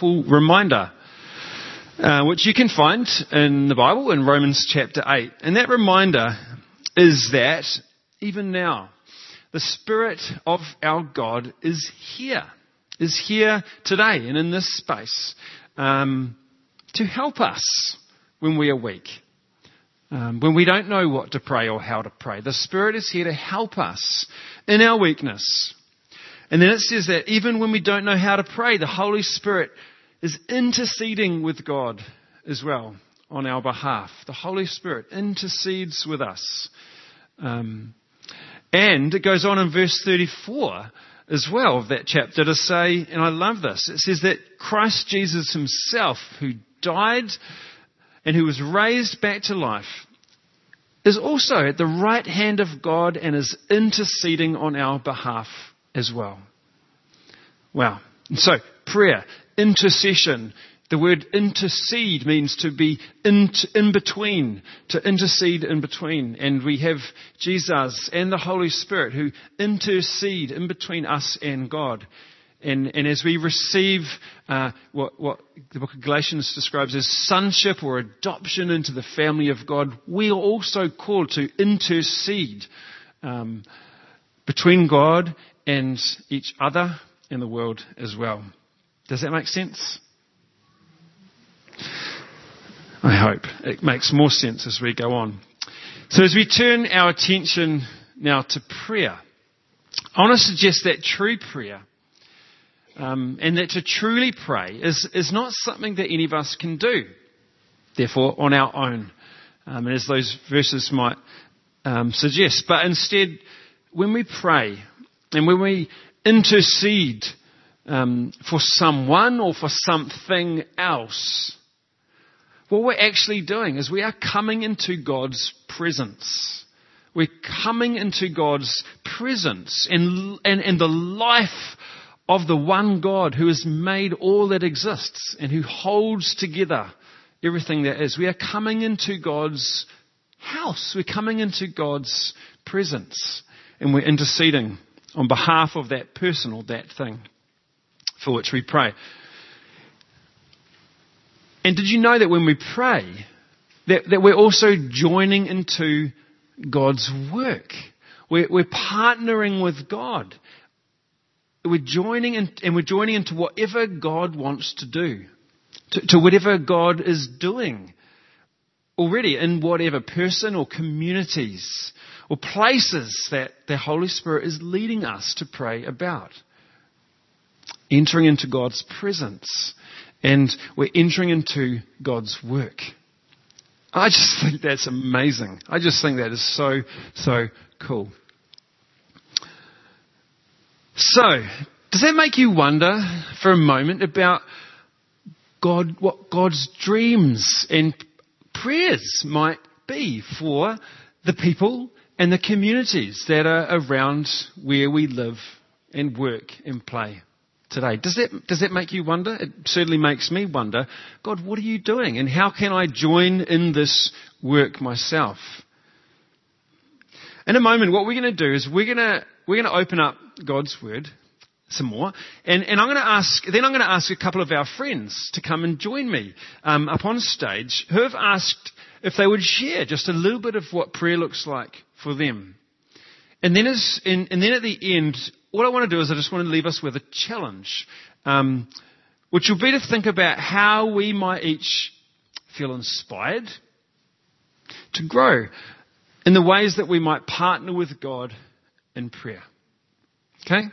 full reminder, uh, which you can find in the Bible in Romans chapter 8. And that reminder is that even now, the Spirit of our God is here, is here today and in this space um, to help us when we are weak. Um, when we don't know what to pray or how to pray, the Spirit is here to help us in our weakness. And then it says that even when we don't know how to pray, the Holy Spirit is interceding with God as well on our behalf. The Holy Spirit intercedes with us. Um, and it goes on in verse 34 as well of that chapter to say, and I love this, it says that Christ Jesus himself, who died and who was raised back to life, is also at the right hand of God and is interceding on our behalf as well. Wow. So, prayer, intercession, the word intercede means to be in, in, between, to intercede in between. And we have Jesus and the Holy Spirit who intercede in between us and God. And, and as we receive uh, what, what the book of Galatians describes as sonship or adoption into the family of God, we are also called to intercede um, between God and each other and the world as well. Does that make sense? I hope it makes more sense as we go on. So as we turn our attention now to prayer, I want to suggest that true prayer um, and that to truly pray is, is not something that any of us can do, therefore, on our own, um, as those verses might um, suggest. But instead, when we pray and when we intercede um, for someone or for something else, what we're actually doing is we are coming into God's presence. We're coming into God's presence and, and, and the life of the one God who has made all that exists and who holds together everything that is. We are coming into God's house. We're coming into God's presence and we're interceding on behalf of that person or that thing for which we pray. And did you know that when we pray, that, that we're also joining into God's work? We're, we're partnering with God we're joining in, and we're joining into whatever God wants to do, to, to whatever God is doing already in whatever person or communities or places that the Holy Spirit is leading us to pray about. Entering into God's presence and we're entering into God's work. I just think that's amazing. I just think that is so, so cool. So, does that make you wonder for a moment about God, what God's dreams and prayers might be for the people and the communities that are around where we live and work and play today. Does that, does that make you wonder? It certainly makes me wonder, God, what are you doing? And how can I join in this work myself? In a moment, what we're going to do is we're going to, we're going to open up God's Word some more. And, and I'm going to ask, then I'm going to ask a couple of our friends to come and join me um, up on stage who have asked if they would share just a little bit of what prayer looks like for them. And then, as, and, and then at the end, what I want to do is I just want to leave us with a challenge, um, which will be to think about how we might each feel inspired to grow in the ways that we might partner with God in prayer. Okay?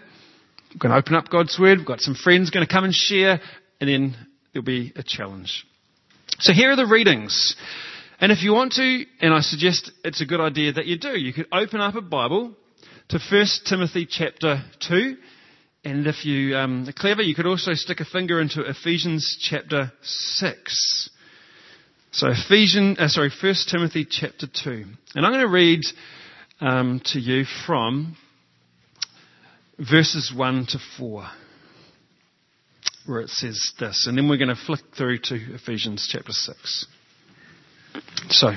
We're going to open up God's Word. We've got some friends going to come and share, and then there'll be a challenge. So here are the readings. And if you want to, and I suggest it's a good idea that you do, you could open up a Bible to 1 Timothy chapter 2. And if you um, are clever, you could also stick a finger into Ephesians chapter 6. So Ephesians, uh, sorry, 1 Timothy chapter 2. And I'm going to read um, to you from verses 1 to 4, where it says this. And then we're going to flick through to Ephesians chapter 6. So,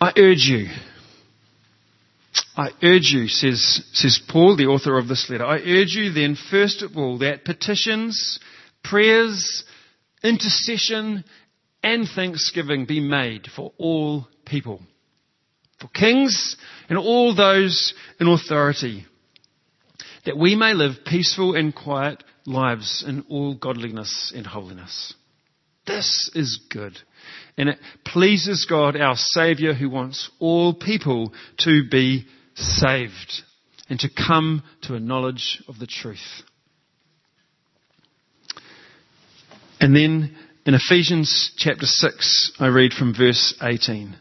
I urge you, I urge you, says, says Paul, the author of this letter, I urge you then, first of all, that petitions, prayers, intercession, and thanksgiving be made for all people, for kings and all those in authority, that we may live peaceful and quiet lives in all godliness and holiness. This is good. And it pleases God, our Saviour, who wants all people to be saved and to come to a knowledge of the truth. And then in Ephesians chapter 6, I read from verse 18,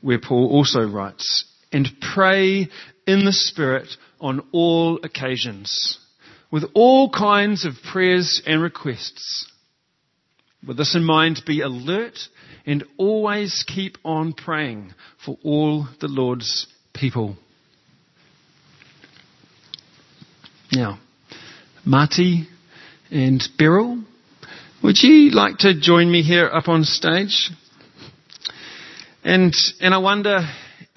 where Paul also writes, And pray in the Spirit on all occasions, with all kinds of prayers and requests. With this in mind, be alert and always keep on praying for all the Lord's people. Now, Marty and Beryl, would you like to join me here up on stage? And, and I wonder,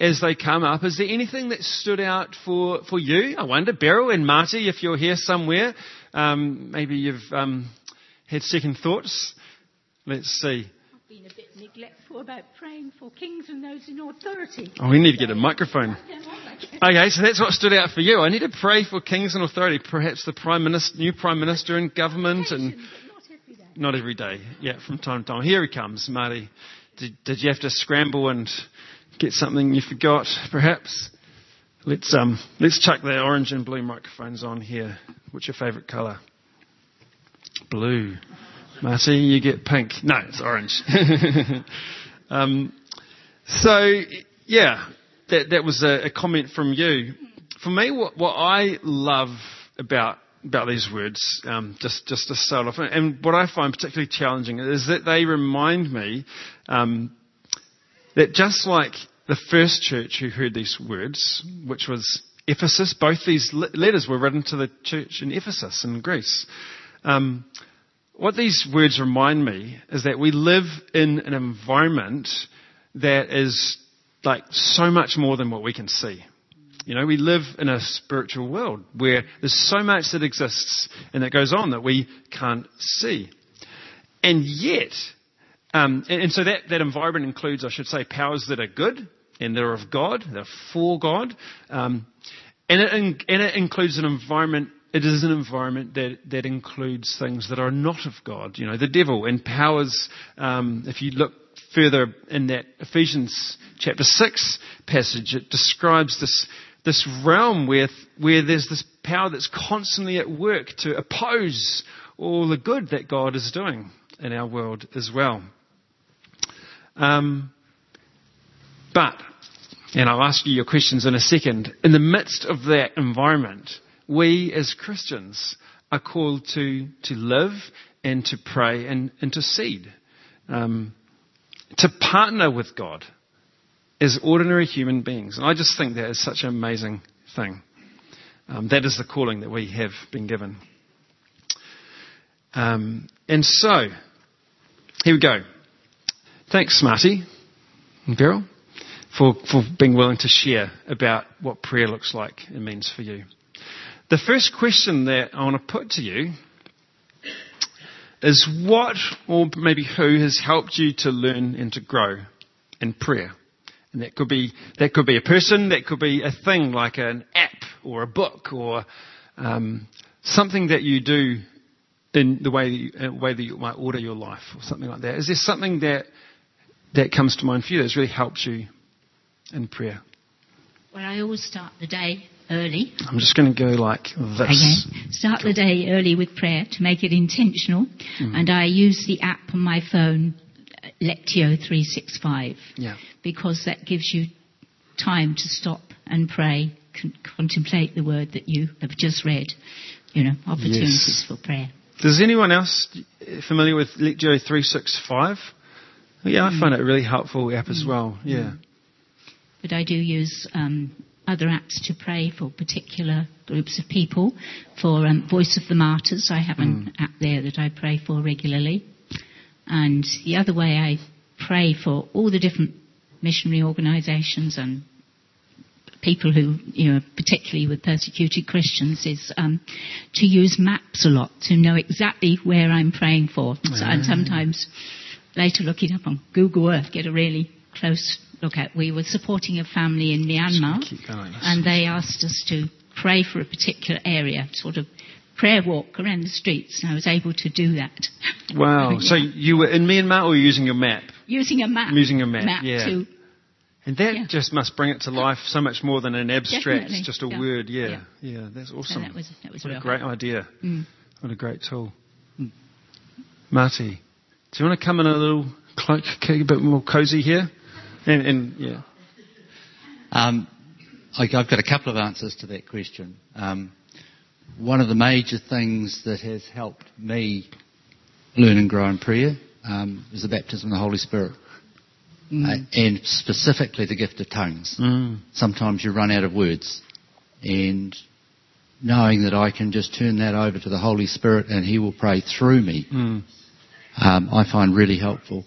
as they come up, is there anything that stood out for, for you? I wonder, Beryl and Marty, if you're here somewhere, um, maybe you've um, had second thoughts. Let's see. Been a bit neglectful about praying for kings and those in authority. Oh, we need to get a microphone. Okay, so that's what stood out for you. I need to pray for kings and authority, perhaps the prime minister, new prime minister and government, and Not every day. not every day. Yeah, from time to time. Here he comes, Marty. Did, did you have to scramble and get something you forgot, perhaps? Let's um, let's chuck the orange and blue microphones on here. What's your favourite colour? Blue. Marty, you get pink. No, it's orange. um, so, yeah, that, that was a, a comment from you. For me, what, what I love about about these words, um, just just to start off, and what I find particularly challenging is that they remind me um, that just like the first church who heard these words, which was Ephesus, both these letters were written to the church in Ephesus in Greece. Um, what these words remind me is that we live in an environment that is like so much more than what we can see. You know, we live in a spiritual world where there's so much that exists and that goes on that we can't see. And yet, um, and, and so that, that environment includes, I should say, powers that are good and that are of God, they're for God. Um, and, it, and it includes an environment it is an environment that, that includes things that are not of God. You know, the devil and powers, um, if you look further in that Ephesians chapter 6 passage, it describes this, this realm where, where there's this power that's constantly at work to oppose all the good that God is doing in our world as well. Um, but, and I'll ask you your questions in a second, in the midst of that environment, we as Christians are called to, to live and to pray and intercede. Um, to partner with God as ordinary human beings. And I just think that is such an amazing thing. Um, that is the calling that we have been given. Um, and so, here we go. Thanks, Marty and Beryl, for, for being willing to share about what prayer looks like and means for you. The first question that I want to put to you is what or maybe who has helped you to learn and to grow in prayer? And that could be, that could be a person, that could be a thing like an app or a book or um, something that you do in the way that, you, uh, way that you might order your life or something like that. Is there something that, that comes to mind for you that's really helped you in prayer? Well, I always start the day early. I'm just going to go like this. Okay. Start the day early with prayer to make it intentional. Mm. And I use the app on my phone, Lectio 365, Yeah. because that gives you time to stop and pray, con- contemplate the word that you have just read. You know, opportunities for prayer. Does anyone else familiar with Lectio 365? Yeah, I mm. find it a really helpful app as well. Mm. Yeah. But I do use um, other apps to pray for particular groups of people. For um, Voice of the Martyrs, I have an app there that I pray for regularly. And the other way I pray for all the different missionary organisations and people who, you know, particularly with persecuted Christians, is um, to use maps a lot to know exactly where I'm praying for. So, and sometimes later look it up on Google Earth, get a really close look at. We were supporting a family in Myanmar, going. and they asked us to pray for a particular area, sort of prayer walk around the streets, and I was able to do that. Wow. Yeah. So you were in Myanmar or were you using your map? Using a map. Using a map, yeah. to And that Yeah. just must bring it to life so much more than an abstract, Definitely, just a yeah. word. Yeah. Yeah. That's so awesome. that was that was what a great help. idea. Mm. What a great tool. Marty, do you want to come in a little, clo- a bit more cozy here? And, and yeah. Um, I, I've got a couple of answers to that question. Um, one of the major things that has helped me learn and grow in prayer um, is the baptism of the Holy Spirit, uh, and specifically the gift of tongues. Mm. Sometimes you run out of words, and knowing that I can just turn that over to the Holy Spirit and He will pray through me, Mm. um, I find really helpful.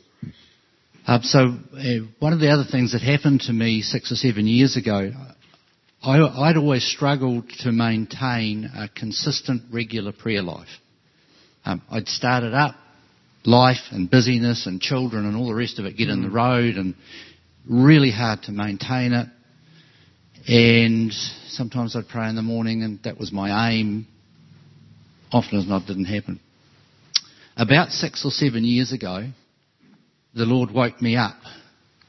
Um, so uh, one of the other things that happened to me six or seven years ago, I, I'd always struggled to maintain a consistent, regular prayer life. Um, I'd started up life and busyness and children and all the rest of it get in the road and really hard to maintain it. And sometimes I'd pray in the morning and that was my aim. Often as not, it didn't happen. About six or seven years ago, the Lord woke me up,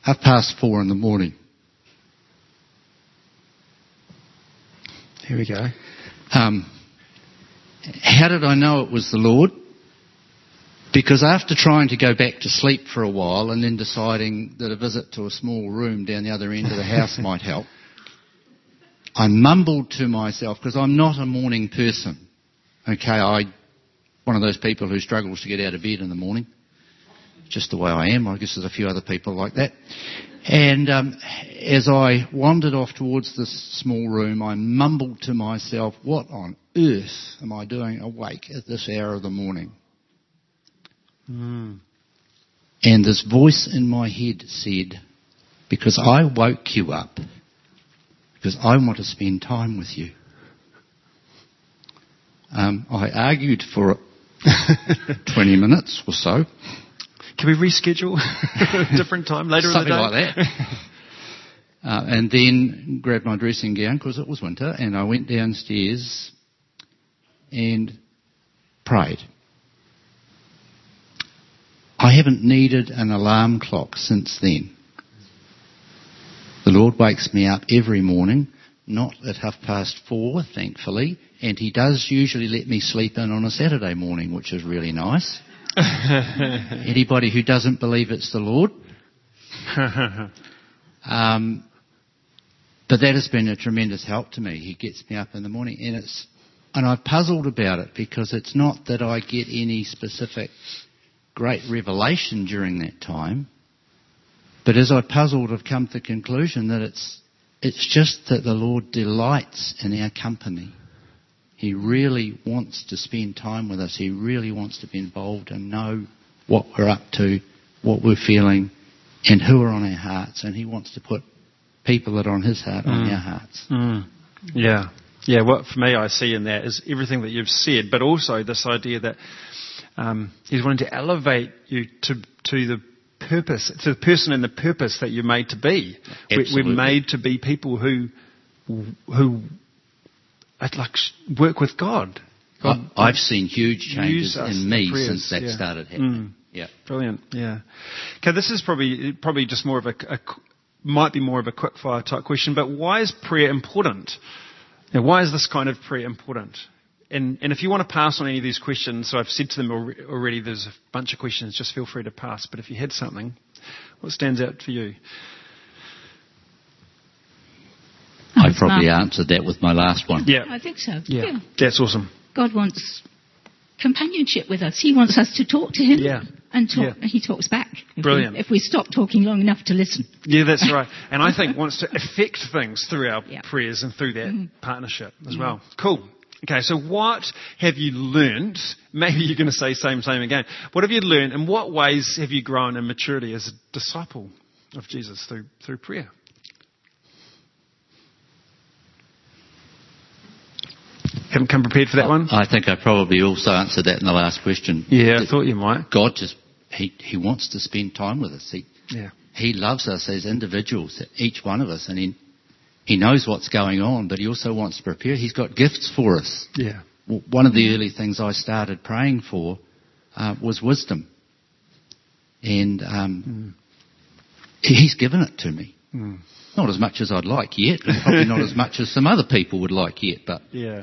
half past four in the morning. Here we go. Um, how did I know it was the Lord? Because after trying to go back to sleep for a while and then deciding that a visit to a small room down the other end of the house might help, I mumbled to myself because I'm not a morning person. Okay, I one of those people who struggles to get out of bed in the morning. Just the way I am. I guess there's a few other people like that. And um, as I wandered off towards this small room, I mumbled to myself, "What on earth am I doing awake at this hour of the morning?" Mm. And this voice in my head said, Because I woke you up, because I want to spend time with you. Um, I argued for 20 minutes or so, Can we reschedule a different time later something in the like day? that. Uh, and then grabbed my dressing gown because it was winter, and I went downstairs and prayed. I haven't needed an alarm clock since then. The Lord wakes me up every morning, not at half past four, thankfully, and He does usually let me sleep in on a Saturday morning, which is really nice. Anybody who doesn't believe it's the Lord, um, but that has been a tremendous help to me. He gets me up in the morning, and it's and I've puzzled about it because it's not that I get any specific great revelation during that time, but as I puzzled, I've come to the conclusion that it's it's just that the Lord delights in our company. He really wants to spend time with us. He really wants to be involved and know what we're up to, what we're feeling, and who are on our hearts. And He wants to put people that are on His heart on Mm. our hearts. Mm. Yeah. Yeah, what for me I see in that is everything that you've said, but also this idea that um, he's wanting to elevate you to, to the purpose, to the person and the purpose that you're made to be. We, we're made to be people who, who uh, like work with God. God I, I've seen huge changes in me since that yeah. started happening. Mm. Yeah. Brilliant. Yeah. Okay, this is probably probably just more of a, a might be more of a quick fire type question, but why is prayer important? Now, why is this kind of prayer important? And, and if you want to pass on any of these questions, so I've said to them already, there's a bunch of questions, just feel free to pass. But if you had something, what stands out for you? I That's probably Mark. answered that with my last one. Yeah. I think so. Yeah. That's awesome. God wants companionship with us. He wants us to talk to Him. Yeah. And talk, Yeah. He talks back. If Brilliant. We, if we stop talking long enough to listen. Yeah, that's right. And I think wants to affect things through our Yeah. prayers and through that mm-hmm. partnership as well. Cool. Okay, so what have you learned? Maybe you're going to say same, same again. What have you learned? In what ways have you grown in maturity as a disciple of Jesus through, through prayer? Haven't come prepared for that one? I think I probably also answered that in the last question. Yeah, I thought you might. God just, he, he wants to spend time with us. He, Yeah. he loves us as individuals, each one of us, and he, he knows what's going on, but he also wants to prepare. He's got gifts for us. Yeah. One of the early things I started praying for uh, was wisdom. And um, he- he's given it to me. Mm. Not as much as I'd like yet, and probably not as much as some other people would like yet, but Yeah.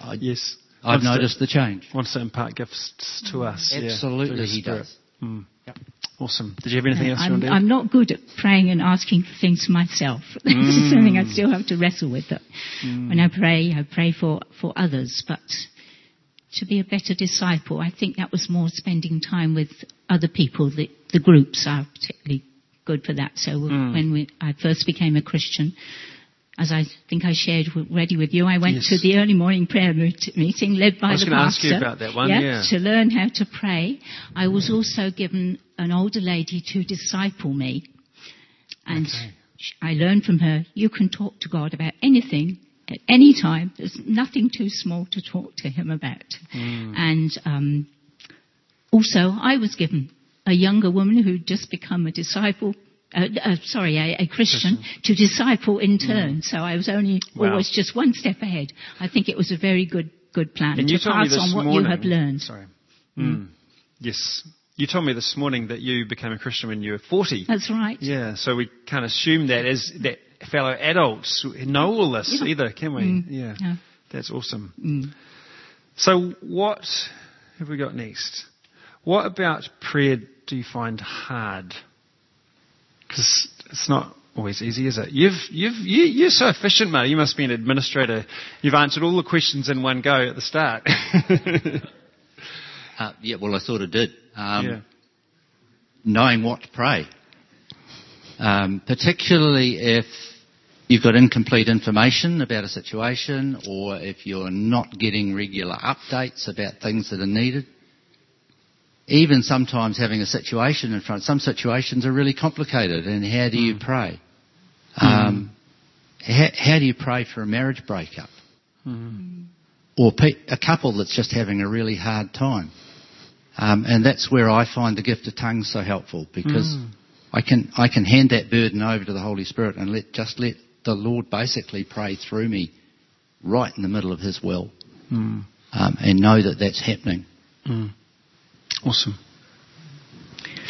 I, Yes. I've Wants to- noticed the change. Wants to impart gifts to us. Absolutely, through the he Spirit. does. Mm. Awesome. Did you have anything uh, else you I'm, want to add? I'm not good at praying and asking for things for myself. this is mm. something I still have to wrestle with. That mm. When I pray, I pray for, for others, but to be a better disciple, I think that was more spending time with other people. The, the groups are particularly good for that. So mm. when we, I first became a Christian, as I think I shared already with you, I went Yes. to the early morning prayer meeting led by I was the pastor. you about that one, yeah. To learn how to pray. I was also given an older lady to disciple me. And Okay. I learned from her, you can talk to God about anything at any time. There's nothing too small to talk to Him about. Hmm. And um, also, I was given a younger woman who'd just become a disciple. Uh, uh, sorry, a, a Christian to disciple in turn. So I was only. Wow. always just one step ahead. I think it was a very good good plan And to you told me pass this on what morning. you have learned. Sorry. Mm. Yes. You told me this morning that you became a Christian when you were 40. That's right. Yeah, so we can't assume that as that fellow adults know all this Yeah. either, can we? Mm. Yeah. Yeah. That's awesome. Mm. So what have we got next? What about prayer do you find hard? Because it's not always easy, is it? You've, you've, you, you're so efficient, mate. You must be an administrator. You've answered all the questions in one go at the start. Uh, yeah, well, I sort of did. Um, yeah. knowing what to pray. Um, particularly if you've got incomplete information about a situation or if you're not getting regular updates about things that are needed. Even sometimes having a situation in front, some situations are really complicated and how do you pray? Um, how, how do you pray for a marriage breakup? Or pe- a couple that's just having a really hard time? Um, and that's where I find the gift of tongues so helpful because I can I can hand that burden over to the Holy Spirit and let just let the Lord basically pray through me, right in the middle of His will, Mm. um, and know that that's happening. Awesome.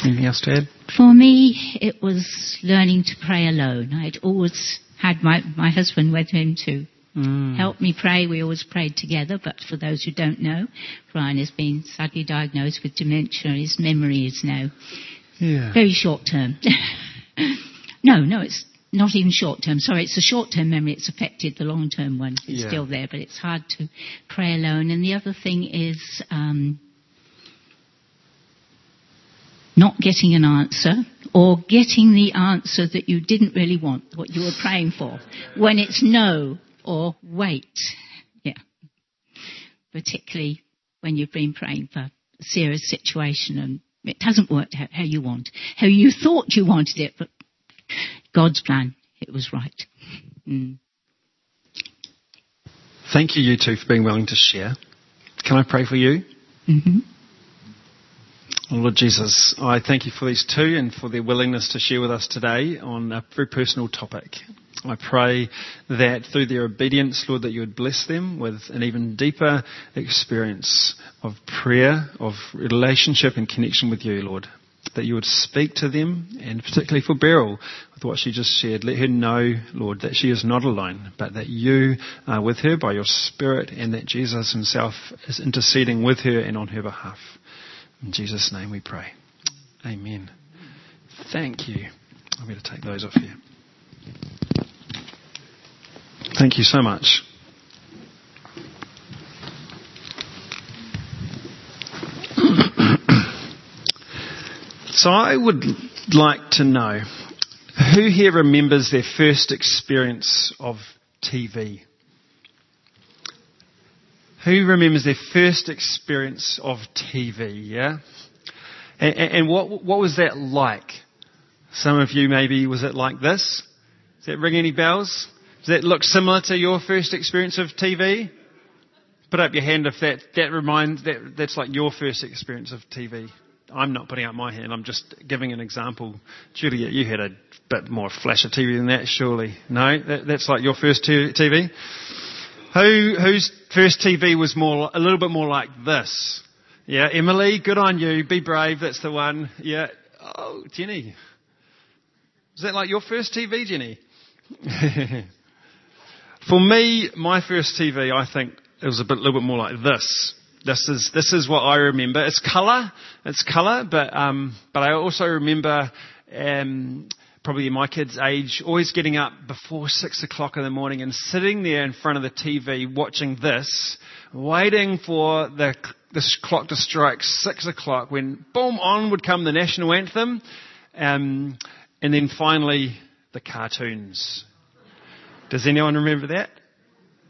Anything else to add? For me, it was learning to pray alone. I'd always had my, my husband with him to Mm. help me pray. We always prayed together, but for those who don't know, Brian has been sadly diagnosed with dementia. His memory is now Yeah. very short term. no, no, it's not even short term. Sorry, it's a short term memory. It's affected the long term one. It's Yeah. still there, but it's hard to pray alone. And the other thing is um, not getting an answer or getting the answer that you didn't really want, what you were praying for, when it's no or wait. Yeah. Particularly when you've been praying for a serious situation and it hasn't worked out how you want, how you thought you wanted it, but God's plan, it was right. Mm. Thank you, you two, for being willing to share. Can I pray for you? hmm Oh, Lord Jesus, I thank you for these two and for their willingness to share with us today on a very personal topic. I pray that through their obedience, Lord, that you would bless them with an even deeper experience of prayer, of relationship and connection with you, Lord. That you would speak to them, and particularly for Beryl, with what she just shared. Let her know, Lord, that she is not alone, but that you are with her by your Spirit, and that Jesus himself is interceding with her and on her behalf. In Jesus' name we pray. Amen. Thank you. I'm going to take those off here. Thank you so much. so I would like to know who here remembers their first experience of TV? Who remembers their first experience of TV? Yeah, and, and what what was that like? Some of you maybe was it like this? Does that ring any bells? Does that look similar to your first experience of TV? Put up your hand if that, that reminds, that, that's like your first experience of TV. I'm not putting up my hand, I'm just giving an example. Julia, you had a bit more flash of TV than that, surely. No? That, that's like your first TV? Who, whose first TV was more, a little bit more like this? Yeah, Emily, good on you. Be brave, that's the one. Yeah. Oh, Jenny. Was that like your first TV, Jenny? For me, my first TV, I think it was a bit, little bit more like this. This is this is what I remember. It's colour, it's colour, but um, but I also remember um, probably my kids' age always getting up before six o'clock in the morning and sitting there in front of the TV watching this, waiting for the this clock to strike six o'clock when boom on would come the national anthem, um, and then finally the cartoons. Does anyone remember that?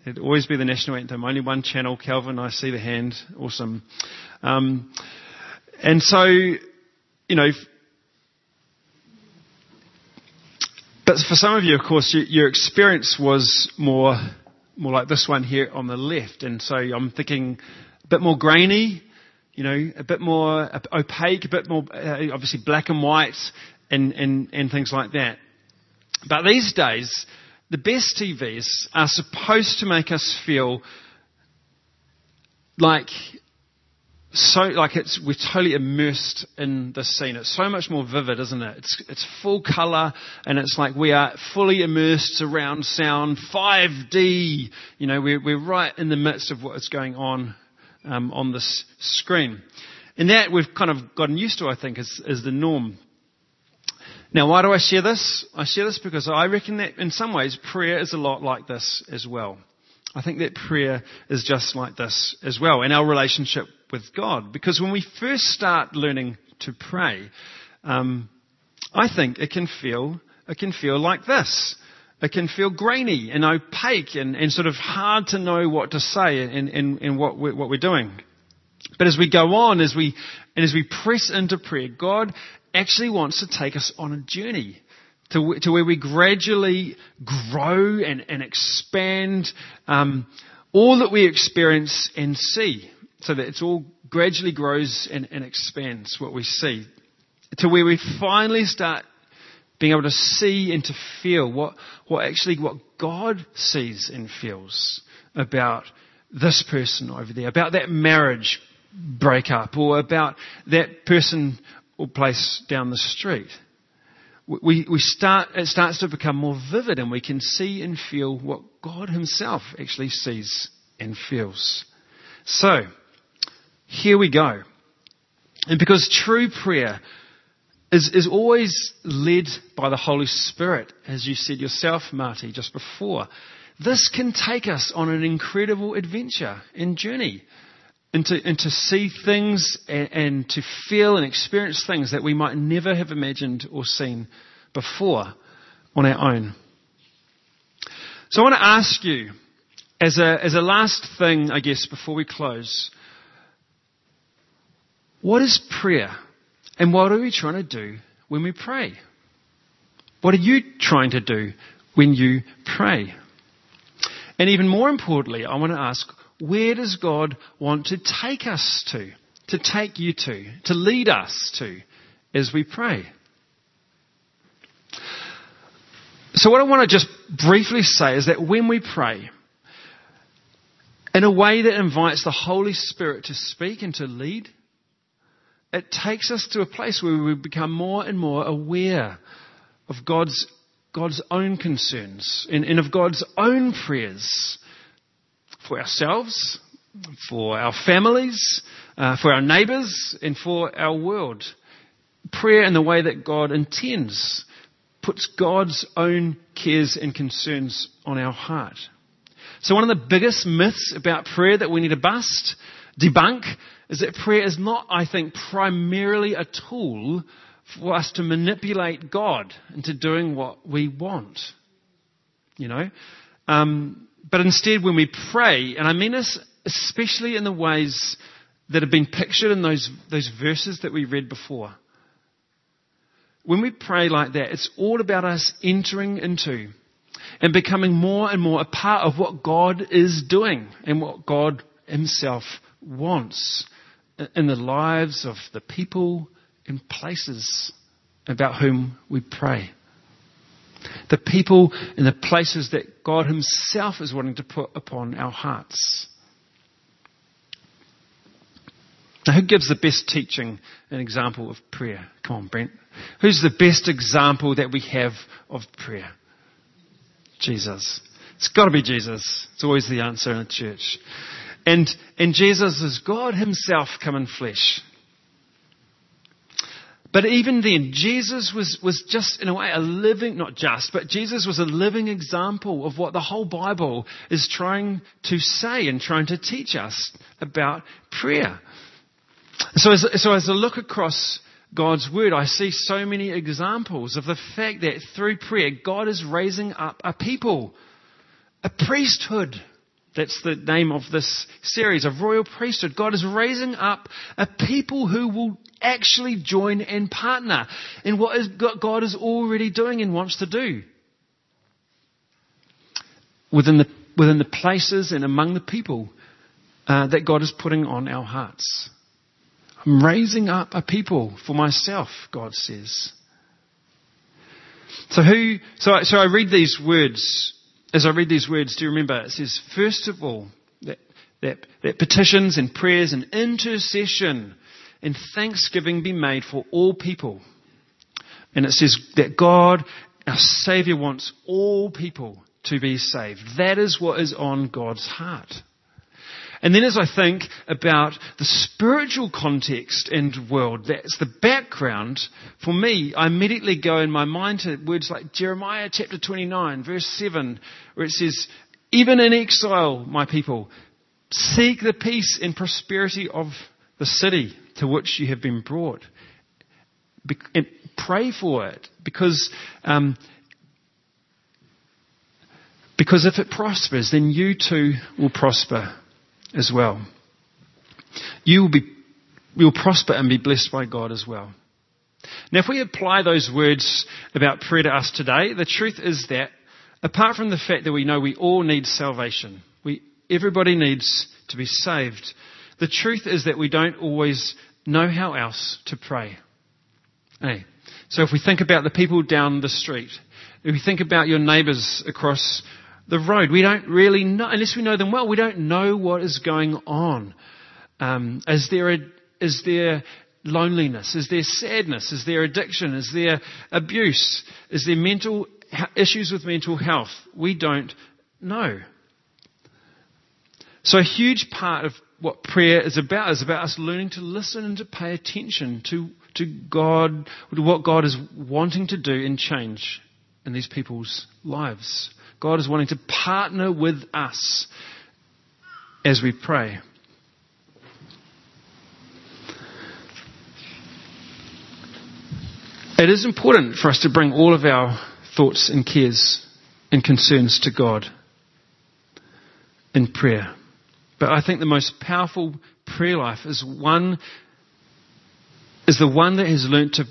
It'd always be the national anthem. Only one channel. Calvin, I see the hand. Awesome. Um, and so, you know, but for some of you, of course, your, your experience was more, more like this one here on the left. And so I'm thinking a bit more grainy, you know, a bit more opaque, a bit more, uh, obviously black and white and, and, and things like that. But these days, the best TVs are supposed to make us feel like so like it's we're totally immersed in the scene. It's so much more vivid, isn't it? It's it's full color and it's like we are fully immersed around sound, 5D. You know, we're we're right in the midst of what is going on um, on this screen, and that we've kind of gotten used to. I think is is the norm. Now, why do I share this? I share this because I reckon that in some ways prayer is a lot like this as well. I think that prayer is just like this as well in our relationship with God. Because when we first start learning to pray, um, I think it can feel it can feel like this. It can feel grainy and opaque and, and sort of hard to know what to say in, in, in what, we're, what we're doing. But as we go on, as we, and as we press into prayer, God actually wants to take us on a journey to, to where we gradually grow and, and expand um, all that we experience and see. So that it's all gradually grows and, and expands what we see. To where we finally start being able to see and to feel what, what actually what God sees and feels about this person over there, about that marriage breakup, or about that person or place down the street. We, we start, it starts to become more vivid and we can see and feel what God Himself actually sees and feels. So, here we go. And because true prayer is, is always led by the Holy Spirit, as you said yourself, Marty, just before, this can take us on an incredible adventure and journey and to, and to see things and, and to feel and experience things that we might never have imagined or seen before on our own. So I want to ask you, as a, as a last thing, I guess, before we close, what is prayer? And what are we trying to do when we pray? What are you trying to do when you pray? And even more importantly, I want to ask, where does God want to take us to? To take you to? To lead us to as we pray? So what I want to just briefly say is that when we pray, in a way that invites the Holy Spirit to speak and to lead, it takes us to a place where we become more and more aware of God's, God's own concerns and, and of God's own prayers for ourselves, for our families, uh, for our neighbours, and for our world. Prayer in the way that God intends puts God's own cares and concerns on our heart. So one of the biggest myths about prayer that we need to bust, debunk, is that prayer is not, I think, primarily a tool for us to manipulate God into doing what we want. You know? Um, but instead, when we pray, and I mean this especially in the ways that have been pictured in those, those verses that we read before. When we pray like that, it's all about us entering into and becoming more and more a part of what God is doing and what God Himself wants in the lives of the people and places about whom we pray. The people and the places that God Himself is wanting to put upon our hearts. Now, who gives the best teaching and example of prayer? Come on, Brent. Who's the best example that we have of prayer? Jesus. It's got to be Jesus. It's always the answer in the church. And, and Jesus is God Himself come in flesh. But even then, Jesus was, was just, in a way, a living, not just, but Jesus was a living example of what the whole Bible is trying to say and trying to teach us about prayer. So as, so as I look across God's Word, I see so many examples of the fact that through prayer, God is raising up a people, a priesthood that's the name of this series, of royal priesthood. God is raising up a people who will actually join and partner in what is, God is already doing and wants to do. Within the, within the places and among the people uh, that God is putting on our hearts. I'm raising up a people for myself, God says. So who, so, so I read these words as I read these words, do you remember? It says, first of all, that, that, that petitions and prayers and intercession and thanksgiving be made for all people. And it says that God, our Savior, wants all people to be saved. That is what is on God's heart. And then as I think about the spiritual context and world, that's the background, for me, I immediately go in my mind to words like Jeremiah chapter 29, verse 7, where it says, Even in exile, my people, seek the peace and prosperity of the city to which you have been brought. And pray for it, because um, because if it prospers, then you too will prosper as well. You will be, you will prosper and be blessed by God as well. Now, if we apply those words about prayer to us today, the truth is that apart from the fact that we know we all need salvation, we, everybody needs to be saved, the truth is that we don't always know how else to pray. Hey. So if we think about the people down the street, if we think about your neighbours across the road. We don't really know, unless we know them well, we don't know what is going on. Um, is there a, is there loneliness? Is there sadness? Is there addiction? Is there abuse? Is there mental issues with mental health? We don't know. So a huge part of what prayer is about is about us learning to listen and to pay attention to, to God, to what God is wanting to do and change in these people's lives. God is wanting to partner with us as we pray. It is important for us to bring all of our thoughts and cares and concerns to God in prayer. But I think the most powerful prayer life is one is the one that has learnt to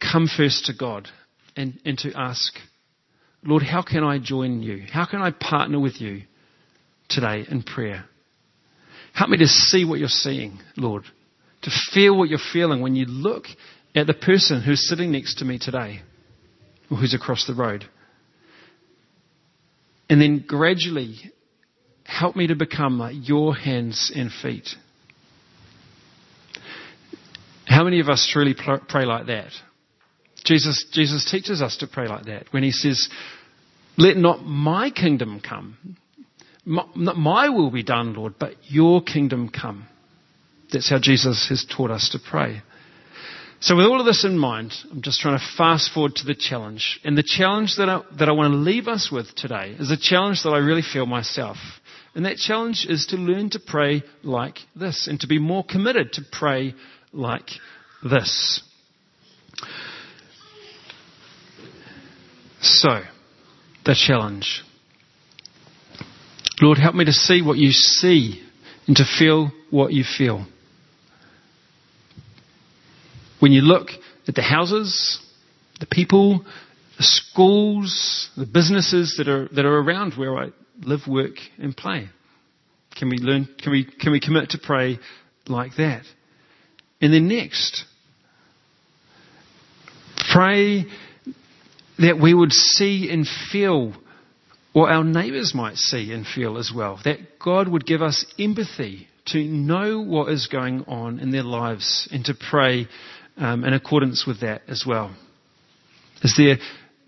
come first to God and, and to ask Lord, how can I join you? How can I partner with you today in prayer? Help me to see what you're seeing, Lord, to feel what you're feeling when you look at the person who's sitting next to me today or who's across the road. And then gradually help me to become like your hands and feet. How many of us truly pray like that? Jesus, Jesus teaches us to pray like that when he says, let not my kingdom come. My, not my will be done, Lord, but your kingdom come. That's how Jesus has taught us to pray. So with all of this in mind, I'm just trying to fast forward to the challenge. And the challenge that I, that I want to leave us with today is a challenge that I really feel myself. And that challenge is to learn to pray like this and to be more committed to pray like this. So, the challenge. Lord, help me to see what you see and to feel what you feel. When you look at the houses, the people, the schools, the businesses that are, that are around where I live, work, and play. Can we learn, can we, can we commit to pray like that? And then next, pray that we would see and feel what our neighbours might see and feel as well. That God would give us empathy to know what is going on in their lives and to pray um, in accordance with that as well. Is there,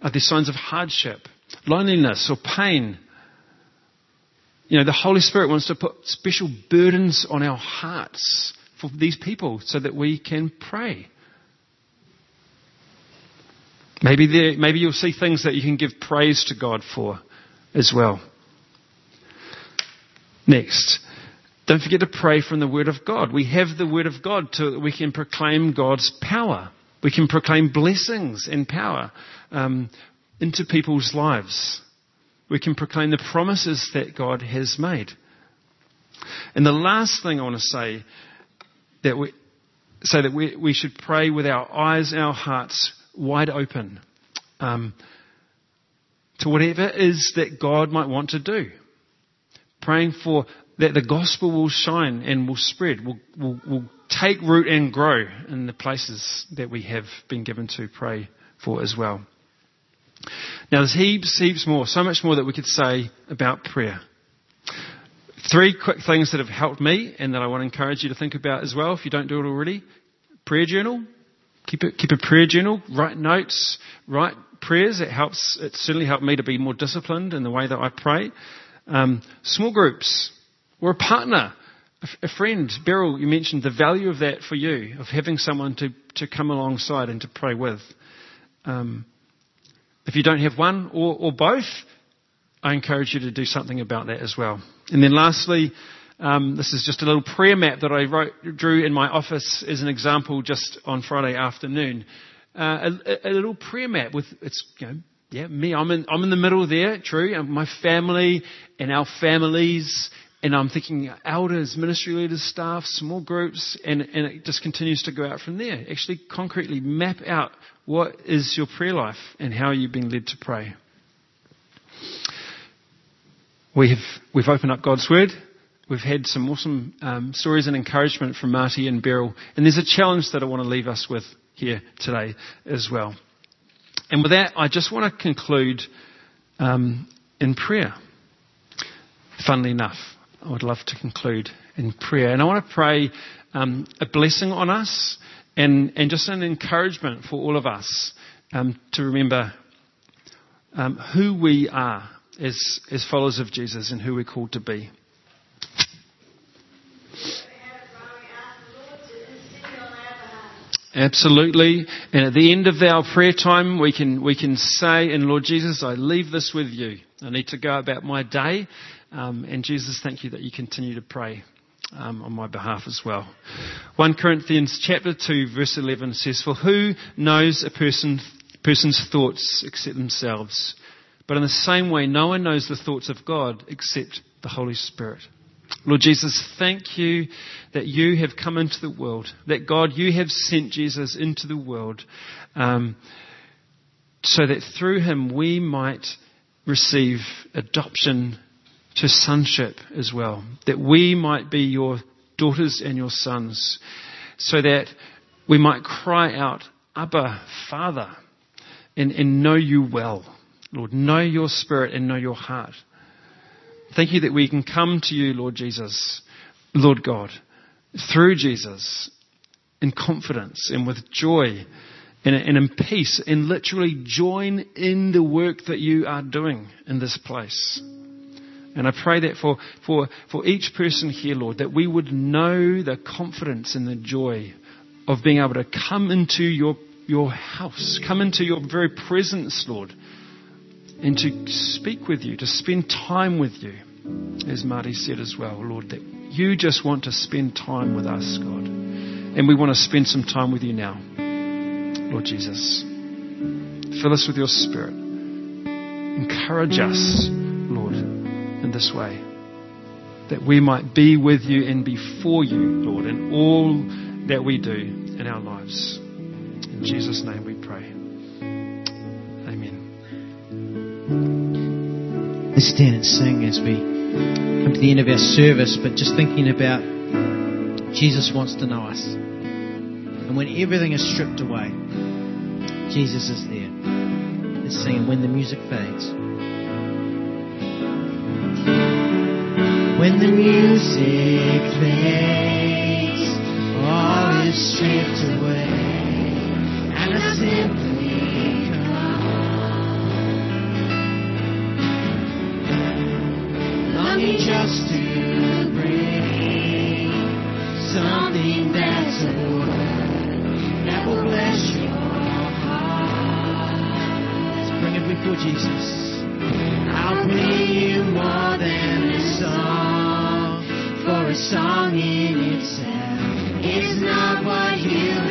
are there signs of hardship, loneliness, or pain? You know, the Holy Spirit wants to put special burdens on our hearts for these people so that we can pray. Maybe, there, maybe you'll see things that you can give praise to God for as well. Next, don't forget to pray from the Word of God. We have the Word of God to we can proclaim God's power. We can proclaim blessings and power um, into people's lives. We can proclaim the promises that God has made. And the last thing I want to say that we say that we, we should pray with our eyes and our hearts wide open um, to whatever it is that God might want to do. Praying for that the gospel will shine and will spread, will, will, will take root and grow in the places that we have been given to pray for as well. Now there's heaps, heaps more, so much more that we could say about prayer. Three quick things that have helped me and that I want to encourage you to think about as well if you don't do it already. Prayer journal. Keep it, keep a prayer journal. Write notes. Write prayers. It helps, it certainly helped me to be more disciplined in the way that I pray. Um, small groups. Or a partner. A, a friend. Beryl, you mentioned the value of that for you, of having someone to, to come alongside and to pray with. Um, if you don't have one or, or both, I encourage you to do something about that as well. And then lastly, um, this is just a little prayer map that I wrote, drew in my office as an example just on Friday afternoon. Uh, a, a, little prayer map with it's you know yeah me I'm in I'm in the middle there true and my family and our families and I'm thinking elders ministry leaders staff small groups and and it just continues to go out from there actually concretely map out what is your prayer life and how are you being led to pray we have, we've opened up God's Word. We've had some awesome um, stories and encouragement from Marty and Beryl. And there's a challenge that I want to leave us with here today as well. And with that, I just want to conclude um, in prayer. Funnily enough, I would love to conclude in prayer. And I want to pray um, a blessing on us and, and just an encouragement for all of us um, to remember um, who we are as, as followers of Jesus and who we're called to be. Absolutely. And at the end of our prayer time, we can, we can say, and Lord Jesus, I leave this with you. I need to go about my day. Um, and Jesus, thank you that you continue to pray um, on my behalf as well. 1 Corinthians chapter 2 verse 11 says, For who knows a person, person's thoughts except themselves? But in the same way, no one knows the thoughts of God except the Holy Spirit. Lord Jesus, thank you that you have come into the world, that God, you have sent Jesus into the world, um, so that through him we might receive adoption to sonship as well, that we might be your daughters and your sons, so that we might cry out, Abba, Father, and, and know you well. Lord, know your spirit and know your heart. Thank you that we can come to you, Lord Jesus, Lord God, through Jesus in confidence and with joy and, in peace and literally join in the work that you are doing in this place. And I pray that for, for, for each person here, Lord, that we would know the confidence and the joy of being able to come into your, your house, come into your very presence, Lord and to speak with you, to spend time with you, as Marty said as well, Lord, that you just want to spend time with us, God. And we want to spend some time with you now, Lord Jesus. Fill us with your Spirit. Encourage us, Lord, in this way, that we might be with you and before you, Lord, in all that we do in our lives. In Jesus' name we pray. Let's stand and sing as we come to the end of our service, but just thinking about Jesus wants to know us. And when everything is stripped away, Jesus is there. Let's sing when the music fades. When the music fades, all is stripped away, and I simply song, for a song in itself is not what you.